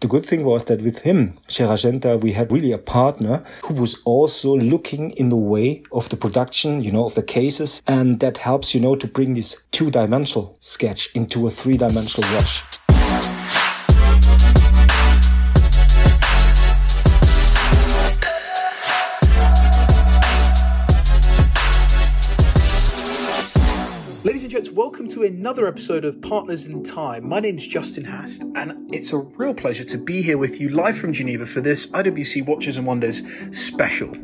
The good thing was that with him, Gérald Genta, we had really a partner who was also looking in the way of the production, you know, of the cases. And that helps, you know, to bring this two dimensional sketch into a three dimensional watch. To another episode of Partners in Time. My name is Justin Hast, and it's a real pleasure to be here with you live from Geneva for this IWC Watches and Wonders special.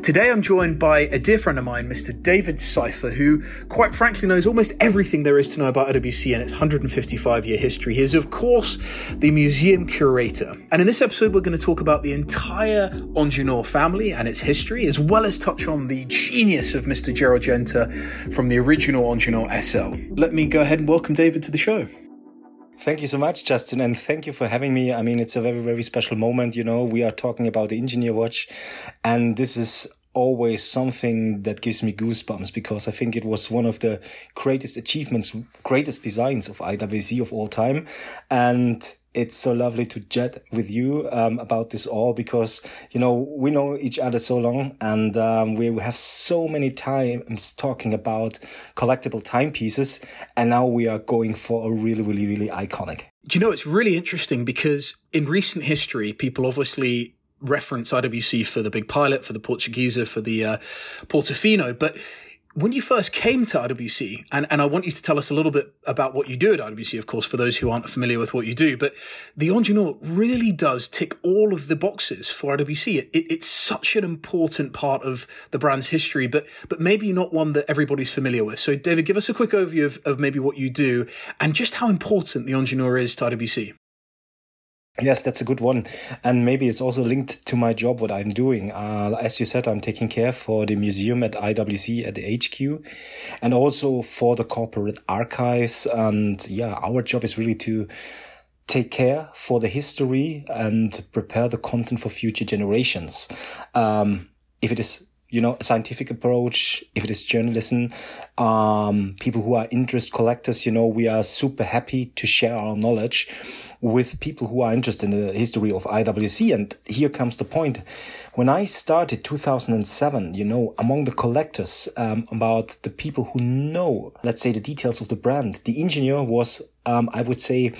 Today I'm joined by a dear friend of mine, Mr. David Seyffer, who quite frankly knows almost everything there is to know about IWC and its 155 year history. He is, of course, the museum curator. And in this episode, we're going to talk about the entire Ingenieur family and its history, as well as touch on the genius of Mr. Gerald Genta from the original Ingenieur SL. Let me go ahead and welcome David to the show. Thank you so much, Justin, and thank you for having me. I mean, it's a very, very special moment. You know, we are talking about the engineer watch, and this is always something that gives me goosebumps because I think it was one of the greatest achievements, greatest designs of IWC of all time. And it's so lovely to chat with you um, about this all because you know we know each other so long and um, we have so many times talking about collectible timepieces and now we are going for a really really really iconic. Do you know it's really interesting because in recent history people obviously reference IWC for the big pilot for the Portugieser for the uh, Portofino but when you first came to IWC, and, and I want you to tell us a little bit about what you do at IWC, of course, for those who aren't familiar with what you do, but the Ingenieur really does tick all of the boxes for IWC. It, it, it's such an important part of the brand's history, but, but maybe not one that everybody's familiar with. So, David, give us a quick overview of, of maybe what you do and just how important the Ingenieur is to IWC. Yes, that's a good one. And maybe it's also linked to my job, what I'm doing. Uh, as you said, I'm taking care for the museum at IWC at the HQ and also for the corporate archives. And yeah, our job is really to take care for the history and prepare the content for future generations. Um, if it is you know, a scientific approach, if it is journalism, um, people who are interest collectors, you know, we are super happy to share our knowledge with people who are interested in the history of IWC. And here comes the point. When I started 2007, you know, among the collectors, um, about the people who know, let's say, the details of the brand, the engineer was, um, I would say,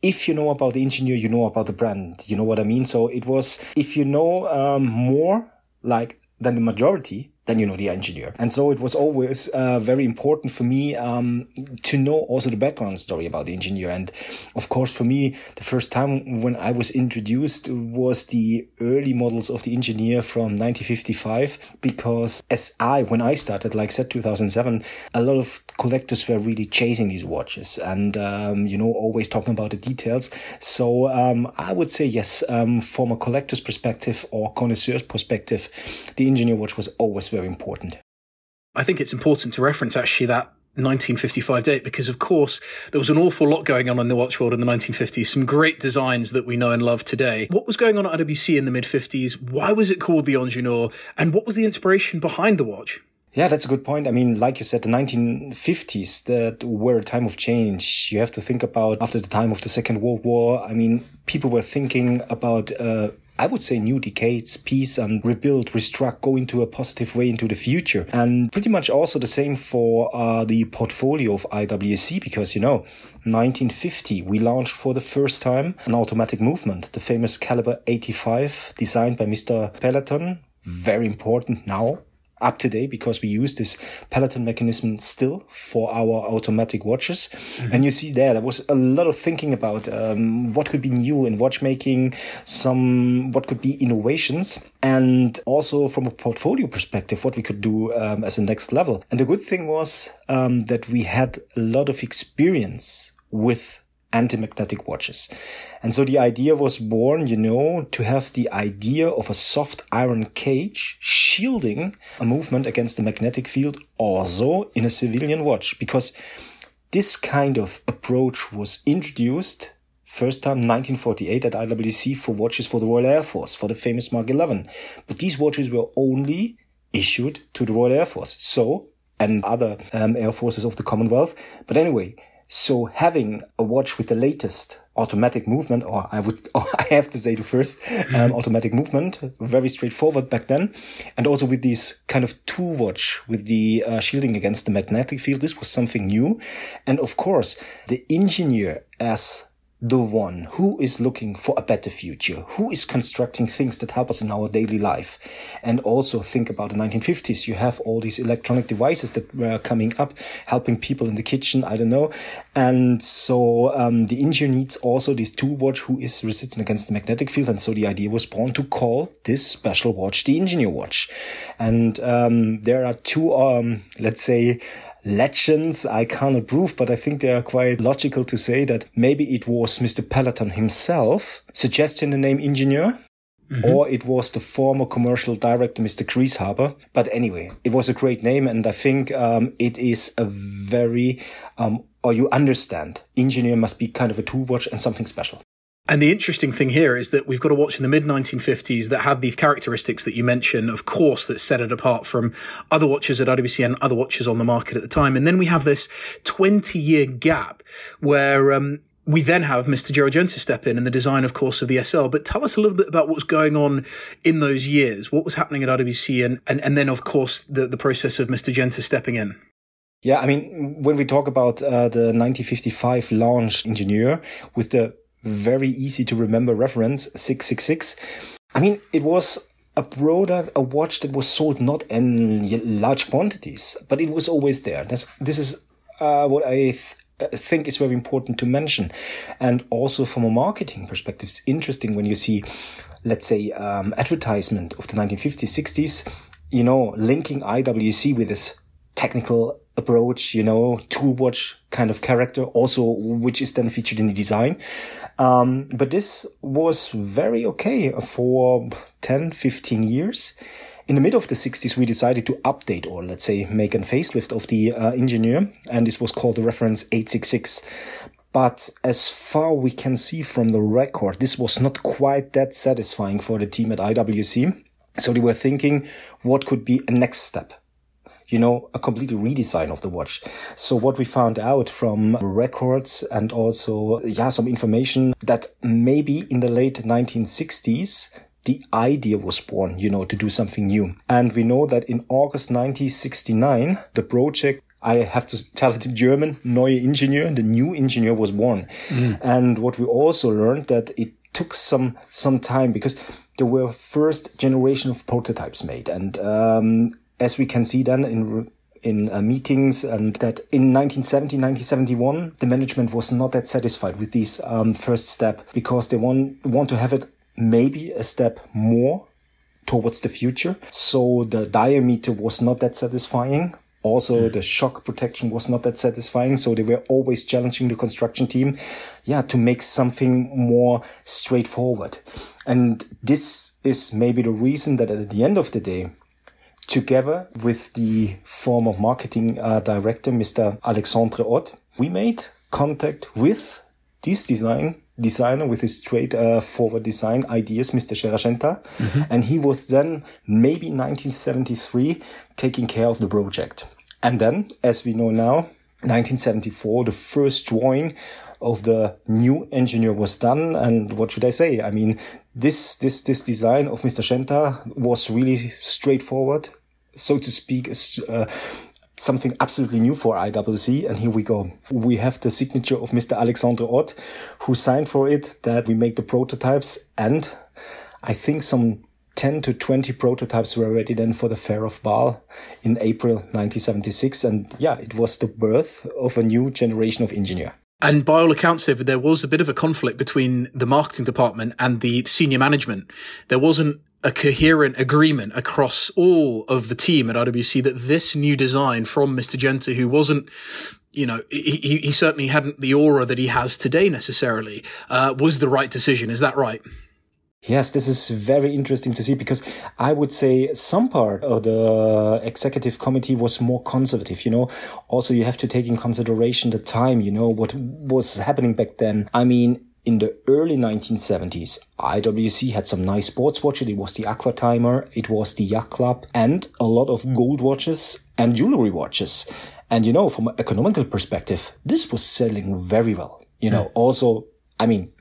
if you know about the engineer, you know about the brand. You know what I mean? So it was, if you know um, more, like than the majority, then you know the engineer. And so it was always uh, very important for me um, to know also the background story about the engineer. And of course, for me, the first time when I was introduced was the early models of the engineer from 1955, because as I, when I started, like I said, 2007, a lot of collectors were really chasing these watches and, um, you know, always talking about the details. So um, I would say, yes, um, from a collector's perspective or connoisseur's perspective, the engineer watch was always very important. I think it's important to reference actually that 1955 date because of course there was an awful lot going on in the watch world in the 1950s some great designs that we know and love today what was going on at IWC in the mid 50s why was it called the Ingenieur and what was the inspiration behind the watch yeah, that's a good point. I mean, like you said, the 1950s that were a time of change. You have to think about after the time of the Second World War. I mean, people were thinking about uh, I would say new decades, peace and rebuild, restruct, go into a positive way into the future. And pretty much also the same for uh, the portfolio of IWC because, you know, 1950, we launched for the first time an automatic movement, the famous Caliber 85 designed by Mr. Pellaton. Very important now up to date because we use this Pellaton mechanism still for our automatic watches. Mm-hmm. And you see there, there was a lot of thinking about um, what could be new in watchmaking, some what could be innovations, and also from a portfolio perspective, what we could do um, as a next level. And the good thing was um, that we had a lot of experience with anti-magnetic watches. And so the idea was born, you know, to have the idea of a soft iron cage shielding a movement against the magnetic field also in a civilian watch because this kind of approach was introduced First time 1948 at IWC for watches for the Royal Air Force, for the famous Mark 11. But these watches were only issued to the Royal Air Force. So, and other um, air forces of the Commonwealth. But anyway, so having a watch with the latest automatic movement, or I would, or I have to say the first um, automatic movement, very straightforward back then. And also with these kind of two watch with the uh, shielding against the magnetic field. This was something new. And of course, the engineer as the one who is looking for a better future, who is constructing things that help us in our daily life. And also think about the 1950s. You have all these electronic devices that were coming up, helping people in the kitchen. I don't know. And so, um, the engineer needs also this tool watch who is resistant against the magnetic field. And so the idea was born to call this special watch the engineer watch. And, um, there are two, um, let's say, legends I cannot prove, but I think they are quite logical to say that maybe it was Mr. Pellaton himself suggesting the name engineer. Mm-hmm. Or it was the former commercial director, Mr. Grieshaber. But anyway, it was a great name. And I think, um, it is a very, um, or you understand, engineer must be kind of a tool watch and something special. And the interesting thing here is that we've got a watch in the mid 1950s that had these characteristics that you mentioned, of course, that set it apart from other watches at IWC and other watches on the market at the time. And then we have this 20 year gap where, um, we then have Mr. Gérald Genta step in and the design, of course, of the SL. But tell us a little bit about what's going on in those years. What was happening at IWC and, and, and then, of course, the, the process of Mr. Genta stepping in. Yeah, I mean, when we talk about uh, the 1955 launch engineer with the very easy to remember reference 666. I mean, it was a product, a watch that was sold not in large quantities, but it was always there. That's, this is uh, what I th- uh, think is very important to mention. And also from a marketing perspective, it's interesting when you see, let's say, um, advertisement of the 1950s, 60s, you know, linking IWC with this technical approach, you know, tool watch kind of character, also, which is then featured in the design. Um, but this was very okay for 10, 15 years. In the middle of the 60s, we decided to update or let's say make a facelift of the uh, engineer. And this was called the reference 866. But as far we can see from the record, this was not quite that satisfying for the team at IWC. So they were thinking, what could be a next step? You know, a complete redesign of the watch. So what we found out from records and also, yeah, some information that maybe in the late 1960s, the idea was born, you know, to do something new. And we know that in August 1969, the project I have to tell it in German, Neue Ingenieur, the new engineer was born. Mm. And what we also learned that it took some, some time because there were first generation of prototypes made. And, um, as we can see then in in uh, meetings and that in 1970 1971 the management was not that satisfied with this um, first step because they want want to have it maybe a step more towards the future. So the diameter was not that satisfying. Also mm. the shock protection was not that satisfying. So they were always challenging the construction team yeah to make something more straightforward. And this is maybe the reason that at the end of the day together with the former marketing uh, director, Mr. Alexandre Ott, we made contact with this design designer with his straight uh, forward design ideas, Mr. Gérald Genta. Mm-hmm. And he was then maybe 1973 taking care of the project. And then, as we know now, 1974, the first drawing of the new engineer was done. And what should I say? I mean, this, this, this design of Mr. Genta was really straightforward, so to speak, uh, something absolutely new for IWC. And here we go. We have the signature of Mr. Alexandre Ott, who signed for it that we make the prototypes. And I think some 10 to 20 prototypes were ready then for the Fair of Basel in April 1976. And yeah, it was the birth of a new generation of engineer. And by all accounts, David, there was a bit of a conflict between the marketing department and the senior management. There wasn't a coherent agreement across all of the team at IWC that this new design from Mr. Genta, who wasn't you know, he, he certainly hadn't the aura that he has today necessarily, uh, was the right decision. Is that right? Yes, this is very interesting to see because I would say some part of the executive committee was more conservative, you know. Also, you have to take in consideration the time, you know, what was happening back then. I mean, in the early 1970s, IWC had some nice sports watches. It was the Aqua Timer, it was the Yacht Club, and a lot of gold watches and jewelry watches. And you know, from an economical perspective, this was selling very well. You know, mm. also I mean,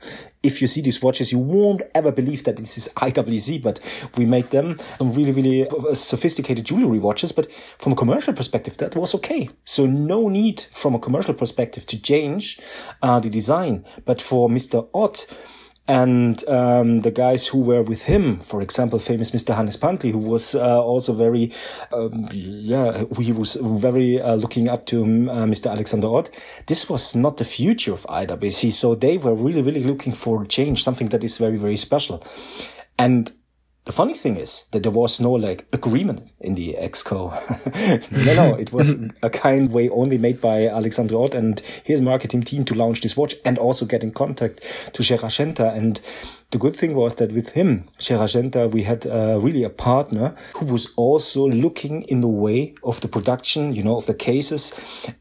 if you see these watches, you won't ever believe that this is IWC, but we made them some really, really sophisticated jewelry watches. But from a commercial perspective, that was okay. So no need from a commercial perspective to change uh, the design. But for Mr. Ott, and um, the guys who were with him, for example, famous Mr. Hannes Pantli, who was uh, also very, um, yeah, he was very uh, looking up to um, uh, Mr. Alexander Ott. This was not the future of IWC, so they were really, really looking for change, something that is very, very special. And the funny thing is that there was no like agreement in the exco. no, no, it was a kind way only made by Alexander Ott and his marketing team to launch this watch and also get in contact to Gérald Genta. And the good thing was that with him, Gérald Genta, we had uh, really a partner who was also looking in the way of the production, you know, of the cases.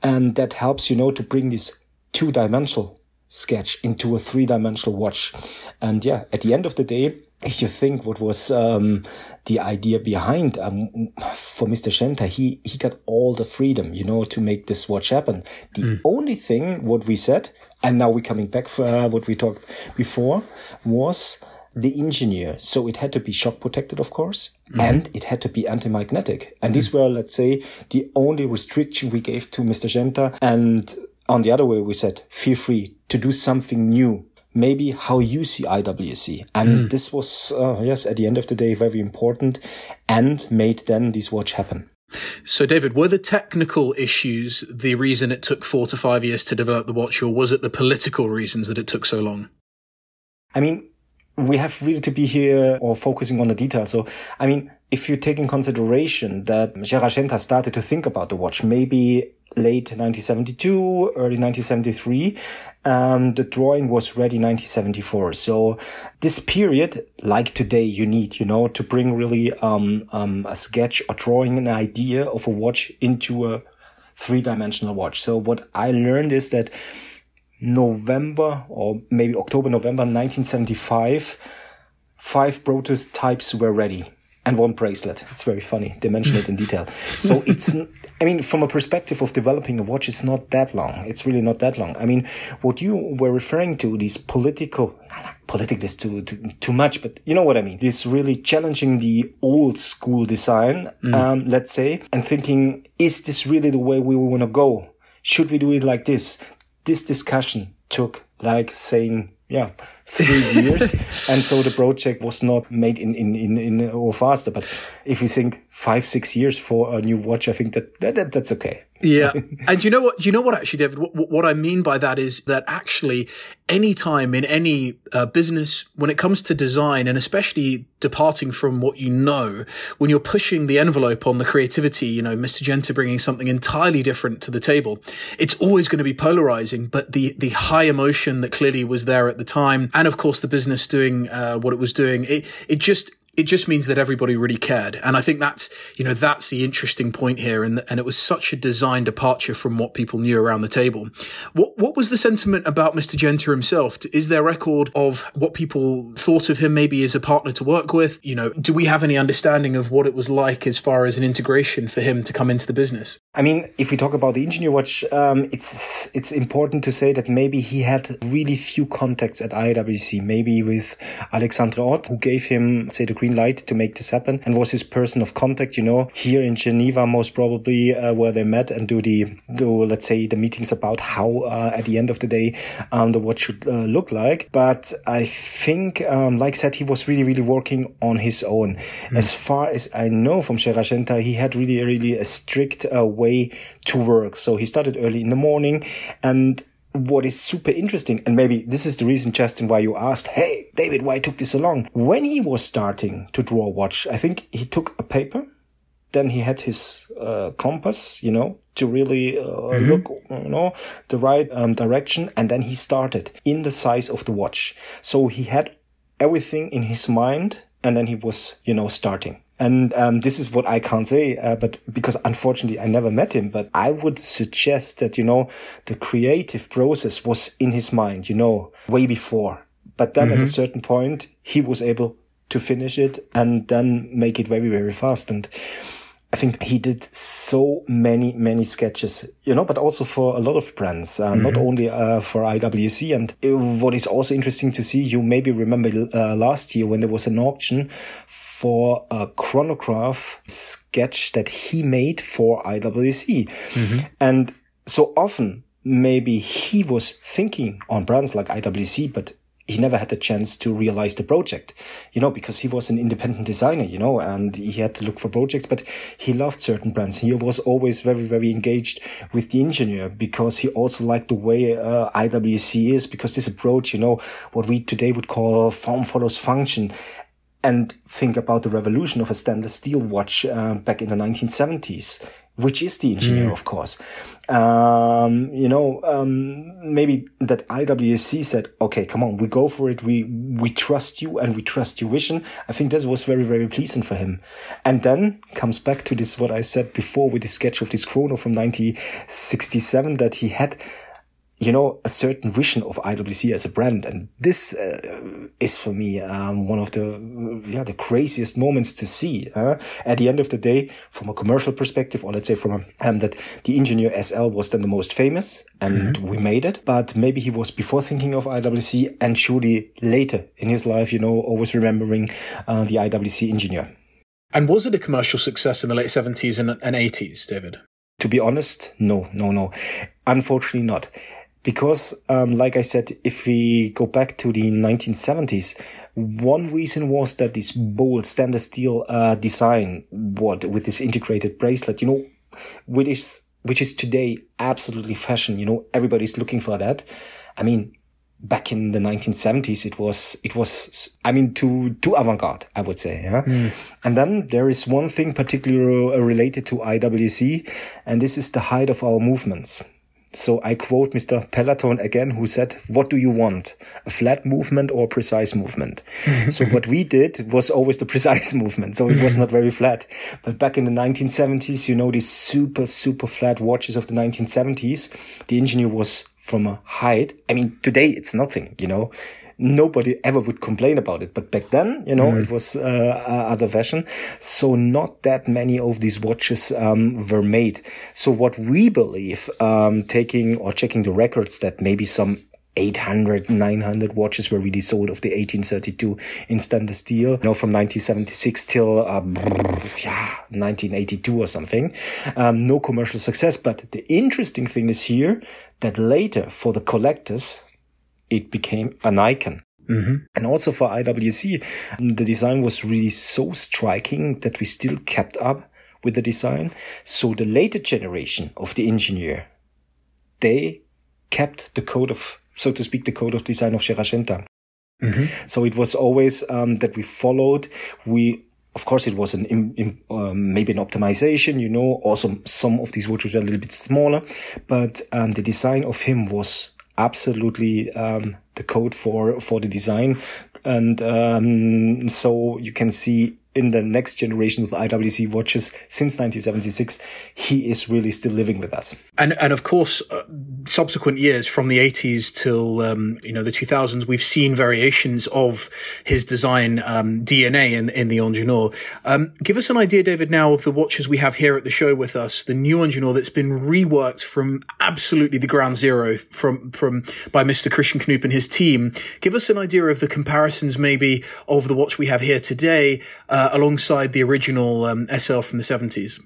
And that helps, you know, to bring this two dimensional sketch into a three dimensional watch. And yeah, at the end of the day, if you think what was um, the idea behind um, for Mr. Genta, he he got all the freedom, you know, to make this watch happen. The mm. only thing what we said, and now we're coming back for uh, what we talked before, was the engineer. So it had to be shock protected, of course, mm. and it had to be anti-magnetic. And mm. these were, let's say, the only restriction we gave to Mr. Genta. And on the other way, we said, feel free to do something new maybe how you see IWC. And mm. this was, uh, yes, at the end of the day, very important and made then this watch happen. So, David, were the technical issues the reason it took four to five years to develop the watch, or was it the political reasons that it took so long? I mean, we have really to be here or focusing on the details. So, I mean, if you take in consideration that Gerard started to think about the watch, maybe late 1972, early 1973. and the drawing was ready 1974. So this period, like today, you need, you know, to bring really, um, um, a sketch or drawing an idea of a watch into a three dimensional watch. So what I learned is that November or maybe October, November 1975, five prototypes were ready and one bracelet. It's very funny. They mention it in detail. So it's, I mean, from a perspective of developing a watch, it's not that long. It's really not that long. I mean, what you were referring to, these political, political is too, too, too much, but you know what I mean? This really challenging the old school design, mm. um, let's say, and thinking, is this really the way we want to go? Should we do it like this? This discussion took like saying yeah three years and so the project was not made in, in in in or faster but if you think five six years for a new watch i think that, that, that that's okay yeah. And you know what, you know what actually, David, what, what, I mean by that is that actually any time in any uh, business, when it comes to design and especially departing from what you know, when you're pushing the envelope on the creativity, you know, Mr. Genta bringing something entirely different to the table, it's always going to be polarizing. But the, the high emotion that clearly was there at the time, and of course the business doing uh, what it was doing, it, it just, it just means that everybody really cared. And I think that's, you know, that's the interesting point here. And, and it was such a design departure from what people knew around the table. What, what was the sentiment about Mr. Genta himself? Is there record of what people thought of him maybe as a partner to work with? You know, do we have any understanding of what it was like as far as an integration for him to come into the business? I mean, if we talk about the engineer watch, um, it's, it's important to say that maybe he had really few contacts at IWC, maybe with Alexandre Ott, who gave him, say, the green light to make this happen and was his person of contact, you know, here in Geneva, most probably, uh, where they met and do the, do, let's say, the meetings about how, uh, at the end of the day, um, the watch should uh, look like. But I think, um, like I said, he was really, really working on his own. Mm. As far as I know from Gérald Genta, he had really, really a strict uh, way to work. So he started early in the morning and what is super interesting, and maybe this is the reason, Justin, why you asked, Hey, David, why took this so long? When he was starting to draw a watch, I think he took a paper, then he had his uh, compass, you know, to really uh, mm-hmm. look, you know, the right um, direction, and then he started in the size of the watch. So he had everything in his mind, and then he was, you know, starting. And um, this is what I can't say, uh, but because unfortunately I never met him, but I would suggest that, you know, the creative process was in his mind, you know, way before. But then mm-hmm. at a mm-hmm. certain point, he was able to finish it and then make it very, very fast. And I think he did so many, many sketches, you know, but also for a lot of brands, uh, mm-hmm. not only uh, for IWC. And what is also interesting to see, you maybe remember uh, last year when there was an auction for a chronograph sketch that he made for IWC. Mm-hmm. And so often, maybe he was thinking on brands like IWC, but he never had the chance to realize the project, you know, because he was an independent designer, you know, and he had to look for projects, but he loved certain brands. He was always very, very engaged with the engineer because he also liked the way uh, IWC is because this approach, you know, what we today would call form follows function and think about the revolution of a stainless steel watch uh, back in the 1970s which is the engineer, mm. of course. Um, you know, um, maybe that IWC said, okay, come on, we go for it. We, we trust you and we trust your vision. I think that was very, very pleasing for him. And then comes back to this, what I said before with the sketch of this chrono from 1967 that he had you know, a certain vision of IWC as a brand. And this uh, is for me um, one of the yeah the craziest moments to see. Uh, at the end of the day, from a commercial perspective, or let's say from a, um, that the engineer SL was then the most famous, and mm-hmm. we made it. But maybe he was before thinking of IWC, and surely later in his life, you know, always remembering uh, the IWC engineer. And was it a commercial success in the late seventies and eighties, David? To be honest, no, no, no. Unfortunately, not because, um, like I said, if we go back to the 1970s, one reason was that this bold stainless steel uh, design, what with this integrated bracelet, you know, which is which is today absolutely fashion. You know, everybody's looking for that. I mean, back in the 1970s, it was it was I mean too too avant garde, I would say. Yeah? Mm. And then there is one thing particularly related to IWC, and this is the height of our movements. So I quote Mr. Pellaton again, who said, what do you want? A flat movement or a precise movement? so what we did was always the precise movement. So it was not very flat. But back in the 1970s, you know, these super, super flat watches of the 1970s, the engineer was from a height. I mean, today it's nothing, you know, nobody ever would complain about it. But back then, you know, mm. it was uh, other fashion. So not that many of these watches um, were made. So what we believe, um, taking or checking the records, that maybe some 800, 900 watches were really sold of the 1832 in stainless steel, you know, from 1976 till, um, yeah, 1982 or something. Um, no commercial success. But the interesting thing is here that later for the collectors, it became an icon. Mm-hmm. And also for IWC, the design was really so striking that we still kept up with the design. So the later generation of the engineer, they kept the code of, so to speak, the code of design of Gérald Genta. Mm-hmm. So it was always um, that we followed. We of course, it was an in, in, um, maybe an optimization, you know. Also, some of these watches were a little bit smaller, but um, the design of him was absolutely um, the code for for the design, and um, so you can see in the next generation of IWC watches since 1976, he is really still living with us. And and of course, uh, subsequent years from the 80s till um, you know the 2000s, we've seen variations of his design um, DNA in in the Ingenieur. Um, give us an idea, David, now of the watches we have here at the show with us. The new Ingenieur that's been reworked from absolutely the ground zero from from by Mr. Christian Knoop and his team. Give us an idea of the comparisons, maybe of the watch we have here today. Uh, alongside the original um, SL from the 70s?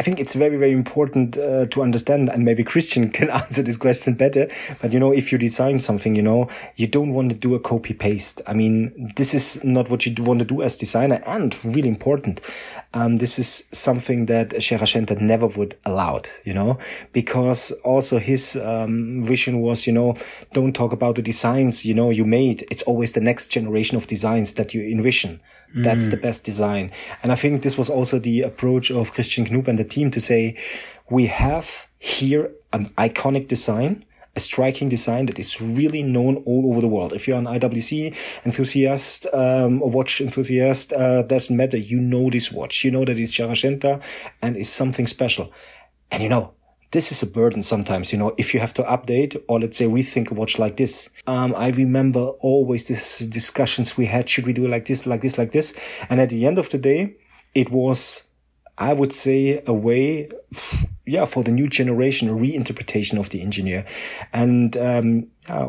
I think it's very, very important uh, to understand, and maybe Christian can answer this question better. But you know, if you design something, you know, you don't want to do a copy paste. I mean, this is not what you want to do as designer, and really important. Um, this is something that Gérald Genta never would allow, you know, because also his um, vision was, you know, don't talk about the designs, you know, you made. It's always the next generation of designs that you envision. That's mm. the best design. And I think this was also the approach of Christian Knoop and the team to say, we have here an iconic design, a striking design that is really known all over the world. If you're an IWC enthusiast, um, a watch enthusiast, uh, doesn't matter. You know this watch. You know that it's Gérald Genta and it's something special. And you know, this is a burden sometimes, you know, if you have to update or let's say rethink a watch like this. Um, I remember always these discussions we had. Should we do it like this, like this, like this? And at the end of the day, it was I would say, a way, yeah, for the new generation, a reinterpretation of the engineer. And, um, yeah,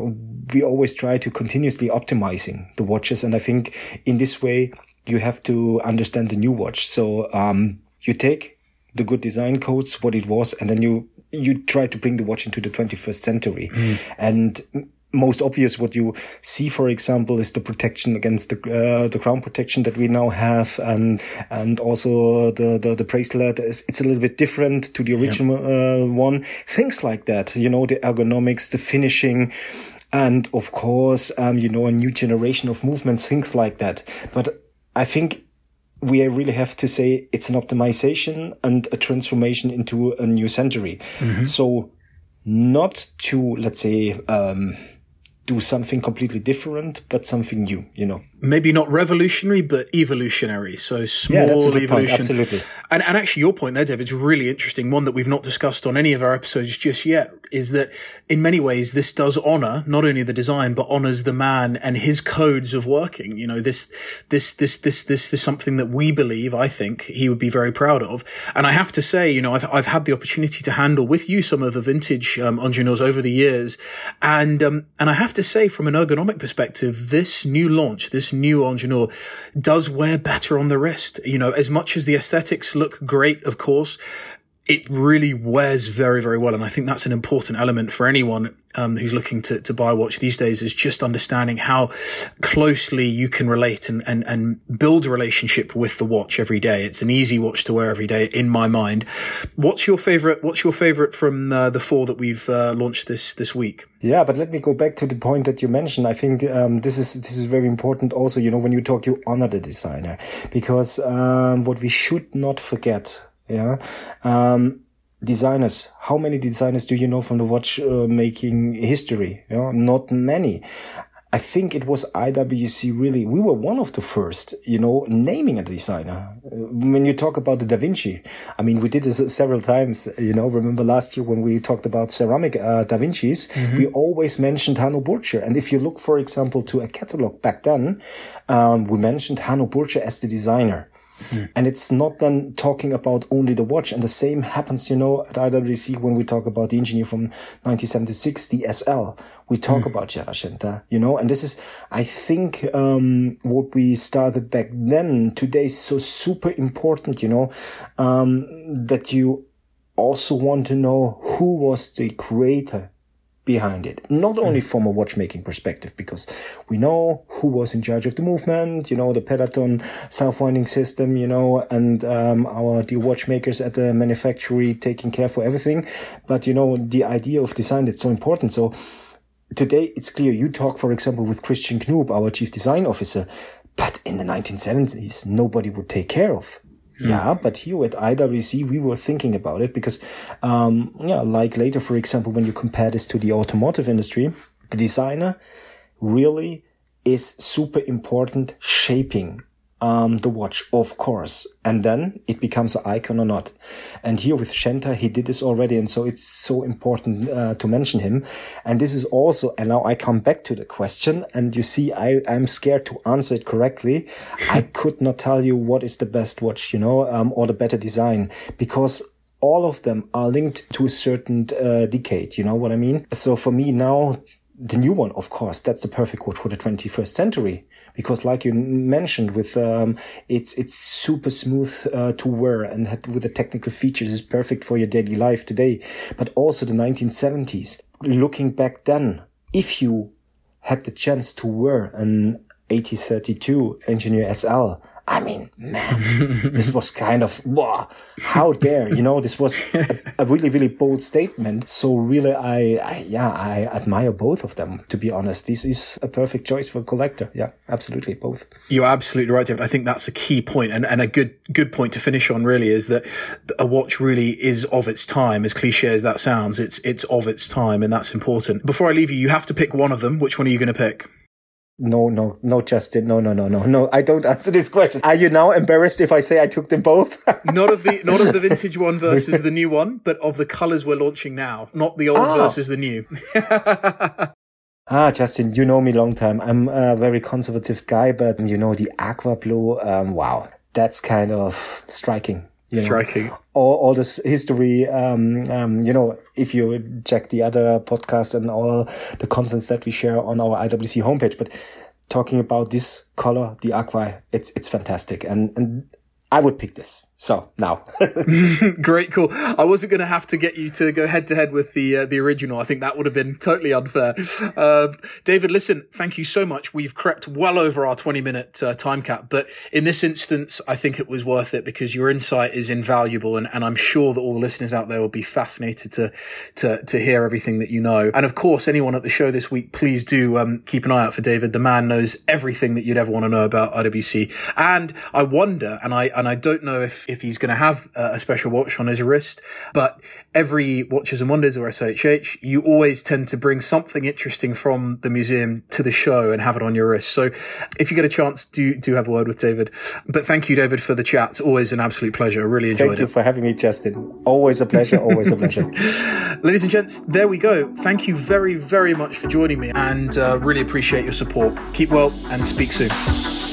we always try to continuously optimizing the watches. And I think in this way, you have to understand the new watch. So, um, you take the good design codes, what it was, and then you, you try to bring the watch into the 21st century. Mm. And most obvious what you see, for example, is the protection against the uh, the crown protection that we now have, and and also the the, the bracelet is it's a little bit different to the original yeah. uh, one. Things like that, you know, the ergonomics, the finishing. And of course, um, you know, a new generation of movements, things like that. But I think we really have to say it's an optimization and a transformation into a new century. Mm-hmm. So not to, let's say, um, do something completely different, but something new, you know. Maybe not revolutionary, but evolutionary. So small yeah, that's a good evolution. Absolutely. And, and actually, your point there, David, is really interesting. One that we've not discussed on any of our episodes just yet is that in many ways, this does honor not only the design, but honors the man and his codes of working. You know, this, this, this, this, this is something that we believe, I think he would be very proud of. And I have to say, you know, I've, I've had the opportunity to handle with you some of the vintage, um, over the years. And, um, and I have to say, from an ergonomic perspective, this new launch, this new Ingenieur does wear better on the wrist. You know, as much as the aesthetics look great, of course, it really wears very, very well. And I think that's an important element for anyone um, who's looking to, to buy a watch these days is just understanding how closely you can relate and, and, and build a relationship with the watch every day. It's an easy watch to wear every day in my mind. What's your favorite? What's your favorite from uh, the four that we've uh, launched this, this week? Yeah, but let me go back to the point that you mentioned. I think um, this is this is very important. Also, you know, when you talk, you honor the designer because um, what we should not forget yeah. Um, designers. How many designers do you know from the watch uh, making history? Yeah, not many. I think it was IWC really, we were one of the first, you know, naming a designer. Uh, when you talk about the Da Vinci, I mean, we did this several times, you know, remember last year when we talked about ceramic uh, Da Vinci's, mm-hmm. we always mentioned Hanno Burtscher And if you look, for example, to a catalog back then, um, we mentioned Hanno Burtscher as the designer. Mm. And it's not then talking about only the watch. And the same happens, you know, at IWC when we talk about the engineer from 1976, the SL. We talk mm. about Gérald Genta, you know, and this is, I think, um, what we started back then today is so super important, you know, um, that you also want to know who was the creator behind it. Not only mm. from a watchmaking perspective, because we know who was in charge of the movement, you know, the Pellaton self-winding system, you know, and um, our the watchmakers at the manufactory taking care for everything. But you know, the idea of design that's so important. So today it's clear you talk, for example, with Christian Knoop, our chief design officer. But in the 1970s, nobody would take care of yeah, but here at IWC, we were thinking about it because, um, yeah, like later, for example, when you compare this to the automotive industry, the designer really is super important shaping um, the watch, of course. And then it becomes an icon or not. And here with Genta, he did this already. And so it's so important uh, to mention him. And this is also, and now I come back to the question. And you see, I, I'm scared to answer it correctly. I could not tell you what is the best watch, you know, um, or the better design because all of them are linked to a certain uh, decade. You know what I mean? So for me now, the new one, of course, that's the perfect watch for the 21st century because, like you mentioned, with um, it's it's super smooth uh, to wear and with the technical features is perfect for your daily life today. But also the 1970s. Looking back then, if you had the chance to wear an 8032 engineer SL, I mean, man, this was kind of, wow, how dare, you know, this was a, a, really, really bold statement. So really, I, I, yeah, I admire both of them, to be honest. This is a perfect choice for a collector. Yeah, absolutely. Both. You're absolutely right, David. I think that's a key point and, and a good, good point to finish on really is that a watch really is of its time, as cliche as that sounds. It's, it's of its time and that's important. Before I leave you, you have to pick one of them. Which one are you going to pick? No, no, no, Justin. No, no, no, no, no. I don't answer this question. Are you now embarrassed if I say I took them both? not of the not of the vintage one versus the new one, but of the colors we're launching now, not the old ah. versus the new. ah, Justin, you know me long time. I'm a very conservative guy, but you know the aqua blue. Um, wow, that's kind of striking striking. Know, all, all this history, um, um, you know, if you check the other podcast and all the contents that we share on our IWC homepage, but talking about this color, the aqua, it's, it's fantastic. And, and I would pick this. So now, great, cool. I wasn't going to have to get you to go head to head with the uh, the original. I think that would have been totally unfair. Uh, David, listen, thank you so much. We've crept well over our twenty minute uh, time cap, but in this instance, I think it was worth it because your insight is invaluable, and, and I'm sure that all the listeners out there will be fascinated to to to hear everything that you know. And of course, anyone at the show this week, please do um, keep an eye out for David. The man knows everything that you'd ever want to know about IWC, and I wonder, and I and I don't know if if he's going to have a special watch on his wrist. But every Watches and Wonders or SIHH, you always tend to bring something interesting from the museum to the show and have it on your wrist. So if you get a chance, do do have a word with David. But thank you, David, for the chat. It's always an absolute pleasure. I really enjoyed it. Thank you for having me, Justin. Always a pleasure. Always a pleasure. Ladies and gents, there we go. Thank you very, very much for joining me and uh, really appreciate your support. Keep well and speak soon.